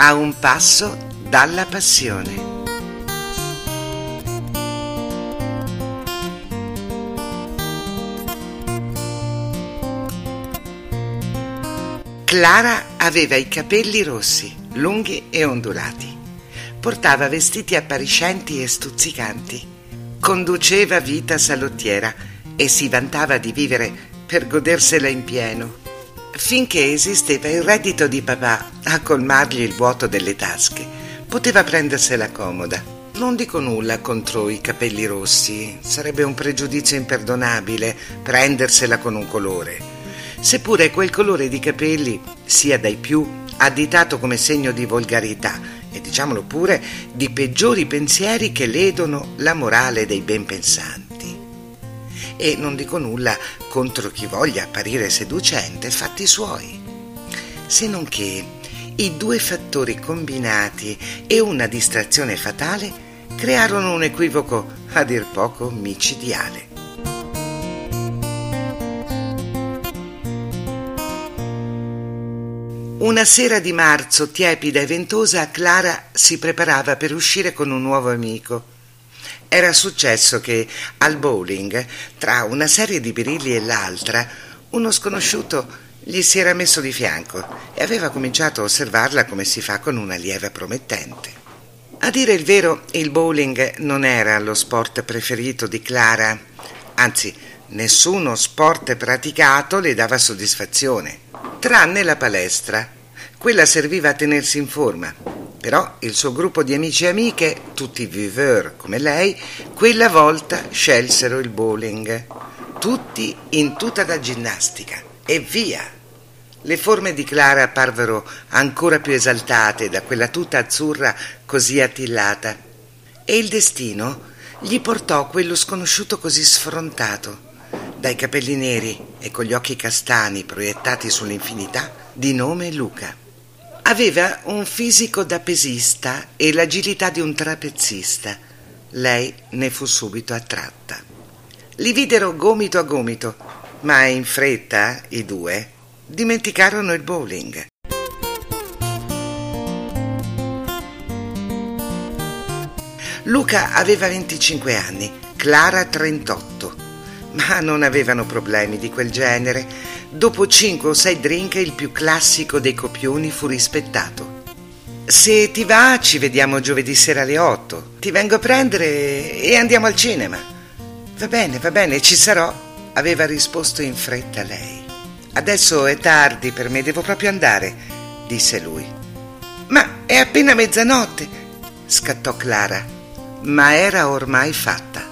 a un passo dalla passione. Clara aveva i capelli rossi, lunghi e ondulati. Portava vestiti appariscenti e stuzzicanti. Conduceva vita salottiera e si vantava di vivere per godersela in pieno finché esisteva il reddito di papà a colmargli il vuoto delle tasche. Poteva prendersela comoda. Non dico nulla contro i capelli rossi, sarebbe un pregiudizio imperdonabile prendersela con un colore. Seppure quel colore di capelli sia dai più additato come segno di volgarità e diciamolo pure di peggiori pensieri che ledono la morale dei ben pensanti e non dico nulla contro chi voglia apparire seducente, fatti suoi. Se non che i due fattori combinati e una distrazione fatale crearono un equivoco a dir poco micidiale. Una sera di marzo, tiepida e ventosa, Clara si preparava per uscire con un nuovo amico. Era successo che al bowling, tra una serie di birilli e l'altra, uno sconosciuto gli si era messo di fianco e aveva cominciato a osservarla come si fa con una lieve promettente. A dire il vero, il bowling non era lo sport preferito di Clara, anzi, nessuno sport praticato le dava soddisfazione, tranne la palestra. Quella serviva a tenersi in forma però il suo gruppo di amici e amiche, tutti viveur come lei, quella volta scelsero il bowling. Tutti in tuta da ginnastica. E via! Le forme di Clara apparvero ancora più esaltate da quella tuta azzurra così attillata. E il destino gli portò quello sconosciuto così sfrontato, dai capelli neri e con gli occhi castani proiettati sull'infinità, di nome Luca. Aveva un fisico da pesista e l'agilità di un trapezzista. Lei ne fu subito attratta. Li videro gomito a gomito, ma in fretta i due dimenticarono il bowling. Luca aveva 25 anni, Clara 38, ma non avevano problemi di quel genere Dopo cinque o sei drink il più classico dei copioni fu rispettato. Se ti va, ci vediamo giovedì sera alle otto. Ti vengo a prendere e andiamo al cinema. Va bene, va bene, ci sarò, aveva risposto in fretta lei. Adesso è tardi per me, devo proprio andare, disse lui. Ma è appena mezzanotte, scattò Clara. Ma era ormai fatta.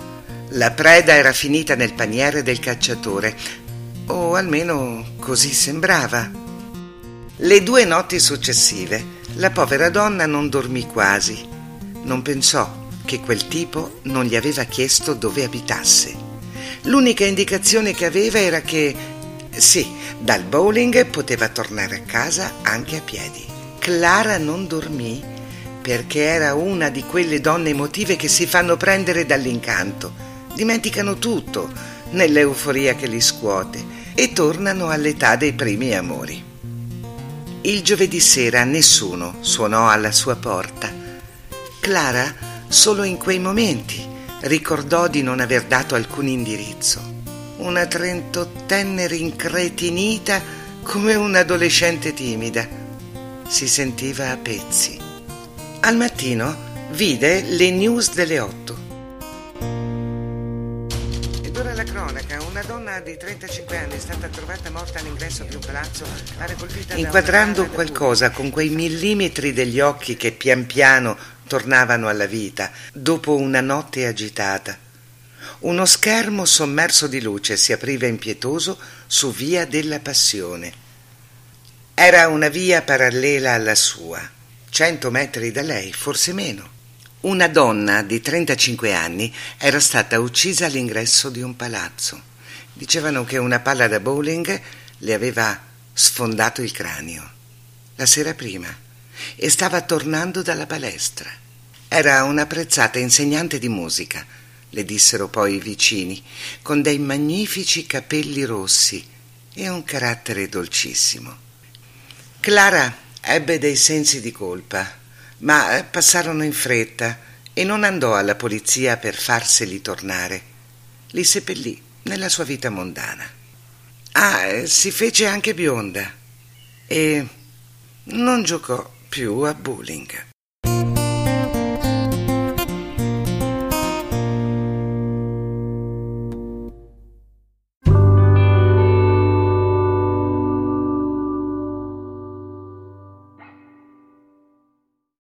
La preda era finita nel paniere del cacciatore o almeno così sembrava. Le due notti successive la povera donna non dormì quasi. Non pensò che quel tipo non gli aveva chiesto dove abitasse. L'unica indicazione che aveva era che, sì, dal bowling poteva tornare a casa anche a piedi. Clara non dormì perché era una di quelle donne emotive che si fanno prendere dall'incanto, dimenticano tutto nell'euforia che li scuote e tornano all'età dei primi amori. Il giovedì sera nessuno suonò alla sua porta. Clara, solo in quei momenti, ricordò di non aver dato alcun indirizzo. Una trentottenne rincretinita come un'adolescente timida. Si sentiva a pezzi. Al mattino vide le news delle otto cronaca, una donna di 35 anni è stata trovata morta all'ingresso di un palazzo, inquadrando qualcosa con quei millimetri degli occhi che pian piano tornavano alla vita dopo una notte agitata. Uno schermo sommerso di luce si apriva impietoso su Via della Passione. Era una via parallela alla sua, cento metri da lei, forse meno. Una donna di 35 anni era stata uccisa all'ingresso di un palazzo. Dicevano che una palla da bowling le aveva sfondato il cranio. La sera prima e stava tornando dalla palestra. Era un'apprezzata insegnante di musica, le dissero poi i vicini, con dei magnifici capelli rossi e un carattere dolcissimo. Clara Ebbe dei sensi di colpa, ma passarono in fretta e non andò alla polizia per farseli tornare. Li seppellì nella sua vita mondana. Ah, si fece anche bionda e non giocò più a bowling.